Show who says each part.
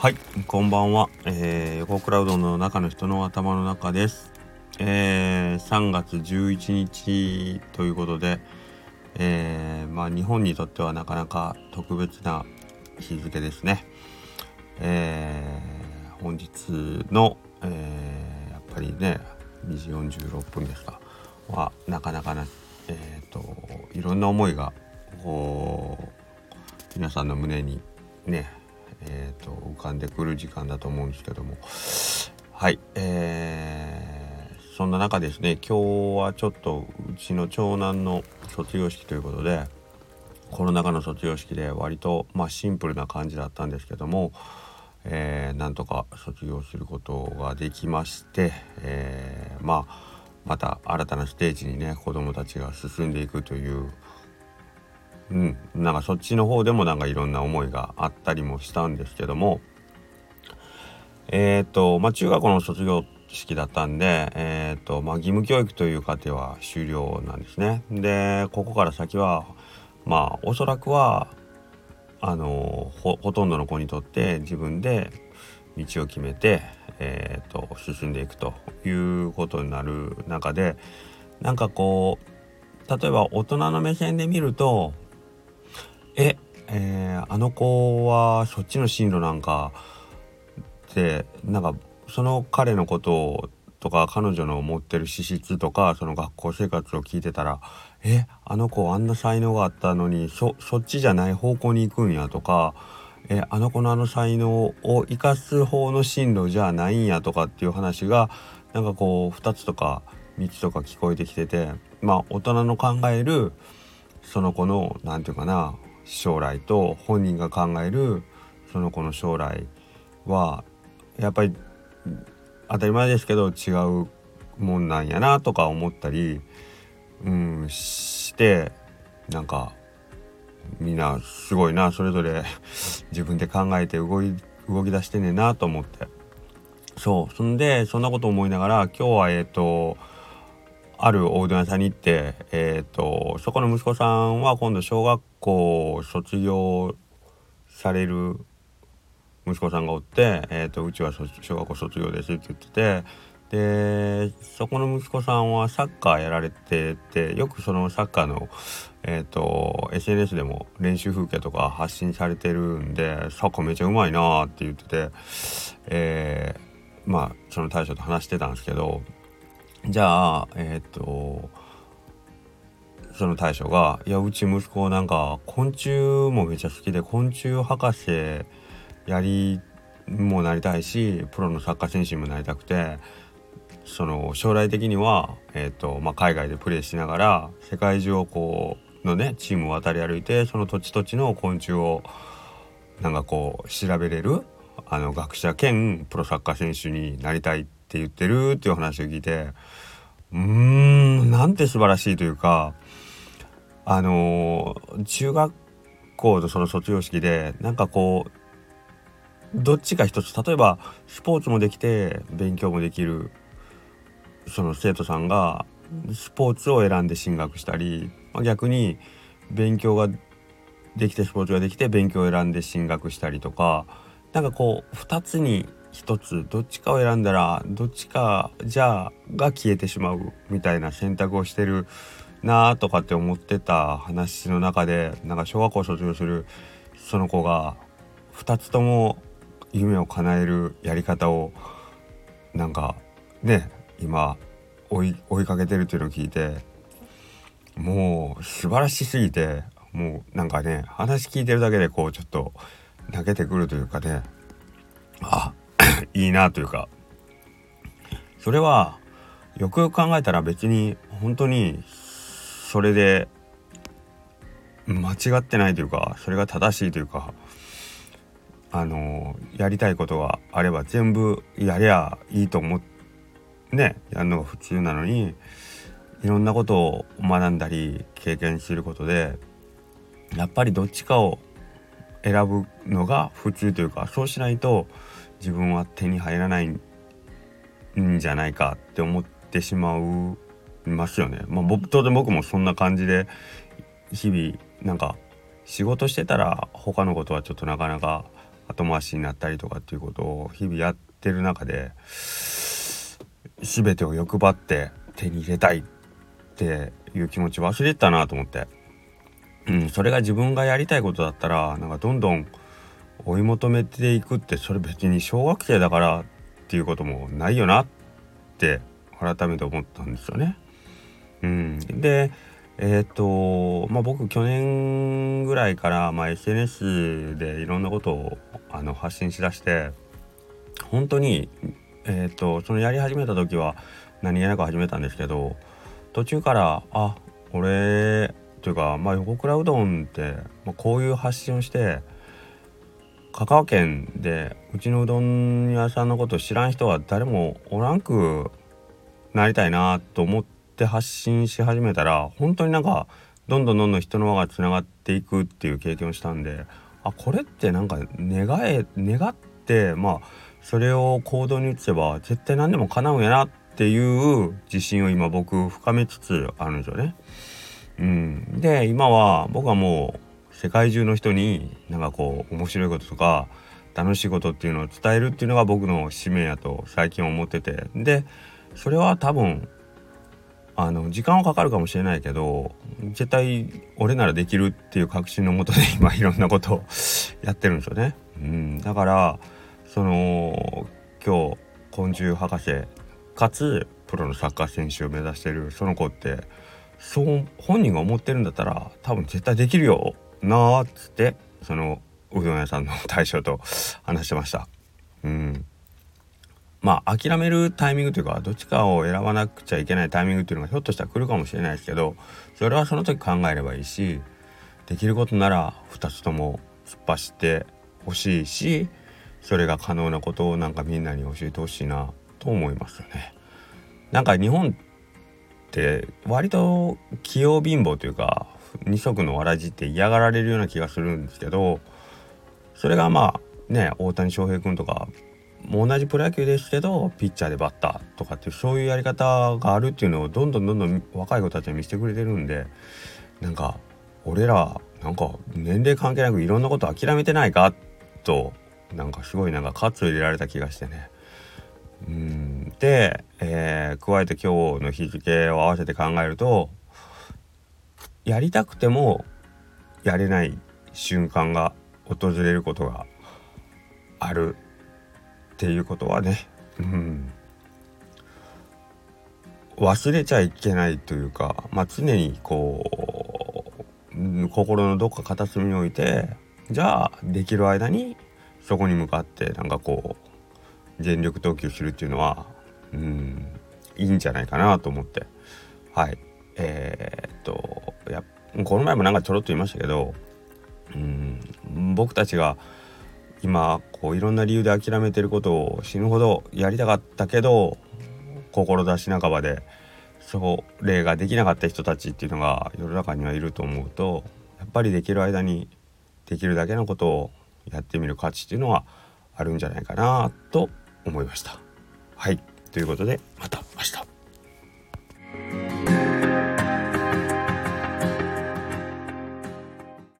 Speaker 1: はい、こんばんは。えー、横クラウドの中の人の頭の中です。えー、3月11日ということで、えー、まあ日本にとってはなかなか特別な日付ですね。えー、本日の、えー、やっぱりね、2時46分ですか。は、なかなかな、えっ、ー、と、いろんな思いが、こう、皆さんの胸にね、えーと、浮かんでくる時間だと思うんですけども。はい、えー、そんな中ですね今日はちょっとうちの長男の卒業式ということでコロナ禍の卒業式で割と、まあ、シンプルな感じだったんですけども、えー、なんとか卒業することができまして、えー、まあまた新たなステージにね子どもたちが進んでいくといううん、なんかそっちの方でもなんかいろんな思いがあったりもしたんですけどもえっ、ー、とまあ中学校の卒業式だったんで、えっ、ー、とまあ、義務教育という過程は終了なんですね。でここから先はまあおそらくはあのほとんどの子にとって自分で道を決めて、えーと進んでいくということになる中でなんかこう例えば大人の目線で見るとええー、あの子はそっちの進路なんかってなんかその彼のこととか彼女の持ってる資質とかその学校生活を聞いてたらえあの子あんな才能があったのにそっちじゃない方向に行くんやとかえあの子のあの才能を生かす方の進路じゃないんやとかっていう話がなんかこう2つとか3つとか聞こえてきててまあ大人の考えるその子の何て言うかな将来と本人が考えるその子の将来はやっぱり当たり前ですけど違うもんなんやなとか思ったり、うん、してなんかみんなすごいなそれぞれ 自分で考えて動い動き出してねえなと思って。そうそんでそんなこと思いながら今日はえっ、ー、とあるおうどん屋さんに行って、えーと、そこの息子さんは今度小学校卒業される息子さんがおって、えーと、うちは小学校卒業ですって言っててでそこの息子さんはサッカーやられててよくそのサッカーの、えーと、SNS でも練習風景とか発信されてるんでサッカーめちゃうまいなって言ってて、えー、まあその大将と話してたんですけどじゃあえっ、とその大将が「いやうち息子なんか昆虫もめちゃ好きで昆虫博士やりもなりたいしプロのサッカー選手にもなりたくてその将来的には、えーとまあ、海外でプレーしながら世界中をこうのねチームを渡り歩いてその土地土地の昆虫をなんかこう調べれるあの学者兼プロサッカー選手になりたいってって言ってるっていう話を聞いてうーんなんて素晴らしいというかあの中学校のその卒業式でなんかこうどっちか一つ例えばスポーツもできて勉強もできるその生徒さんがスポーツを選んで進学したりまあ逆に勉強ができてスポーツができて勉強を選んで進学したりとかなんかこう2つに一つどっちかを選んだらどっちかじゃあが消えてしまうみたいな選択をしてるなとかって思ってた話の中でなんか小学校卒業するその子が2つとも夢を叶えるやり方をなんかね今追い追いかけてるっていうのを聞いてもう素晴らしすぎてもうなんかね話聞いてるだけでこうちょっと泣けてくるというかね。あいいなというか。それはよくよく考えたら別に本当にそれで間違ってないというかそれが正しいというかあのやりたいことがあれば全部やりゃいいと思ってねやるのが普通なのにいろんなことを学んだり経験することでやっぱりどっちかを選ぶのが普通というかそうしないと自分は手に入らないんじゃないかって思ってしまうますよね。まあ、僕当然僕もそんな感じで日々なんか仕事してたら他のことはちょっとなかなか後回しになったりとかっていうことを日々やってる中で全てを欲張って手に入れたいっていう気持ち忘れてたなと思って、うん、それが自分がやりたいことだったらなんかどんどん追い求めていくってそれ別に小学生だからっていうこともないよなって改めて思ったんですよね。うん、でえっ、とまあ僕去年ぐらいから、まあ、SNS でいろんなことをあの発信しだして本当にえっ、とそのやり始めた時は何気なく始めたんですけど途中からあ俺というかまあ横倉うどんって、まあ、こういう発信をして香川県でうちのうどん屋さんのこと知らん人は誰もおらんくなりたいなと思って発信し始めたら本当になんかどんどんどんどん人の輪がつながっていくっていう経験をしたんであこれってなんか願え願ってまあそれを行動に移せば絶対何でも叶うんやなっていう自信を今僕深めつつあるんですよね。うん、で今は僕はもう世界中の人になんかこう面白いこととか楽しいことっていうのを伝えるっていうのが僕の使命やと最近思っててでそれは多分あの時間はかかるかもしれないけど絶対俺ならできるっていう確信のもとで 今いろんなことをやってるんですよね。うん、だからその今日昆虫博士かつプロのサッカー選手を目指してるその子ってそう本人が思ってるんだったら多分絶対できるよなーっつってそのうどん屋さんの大将と話してました。うんまあ諦めるタイミングというかどっちかを選ばなくちゃいけないタイミングっていうのがひょっとしたら来るかもしれないですけどそれはその時考えればいいしできることなら2つとも突っ走ってほしいしそれが可能なことをなんかみんなに教えてほしいなと思いますよね。なんか日本って割と器用貧乏というか二足のわらじって嫌がられるような気がするんですけどそれがまあね大谷翔平君とかも同じプロ野球ですけどピッチャーでバッターとかってそういうやり方があるっていうのをどんどんどんどん若い子たちに見せてくれてるんでなんか俺らなんか年齢関係なくいろんなこと諦めてないかとなんかすごいなんか喝を入れられた気がしてね。うんで、えー、加えて今日の日付を合わせて考えるとやりたくてもやれない瞬間が訪れることがあるっていうことはね、うん、忘れちゃいけないというか、まあ、常にこう心のどっか片隅に置いてじゃあできる間にそこに向かってなんかこう全力投球するっていうのはうんいいんじゃないかなと思って。はい。えー、っとやこの前もなんかちょろっと言いましたけどうん僕たちが今こういろんな理由で諦めてることを死ぬほどやりたかったけど志半ばでそれができなかった人たちっていうのが世の中にはいると思うとやっぱりできる間にできるだけのことをやってみる価値っていうのはあるんじゃないかなと思いました。はいということでまた明日。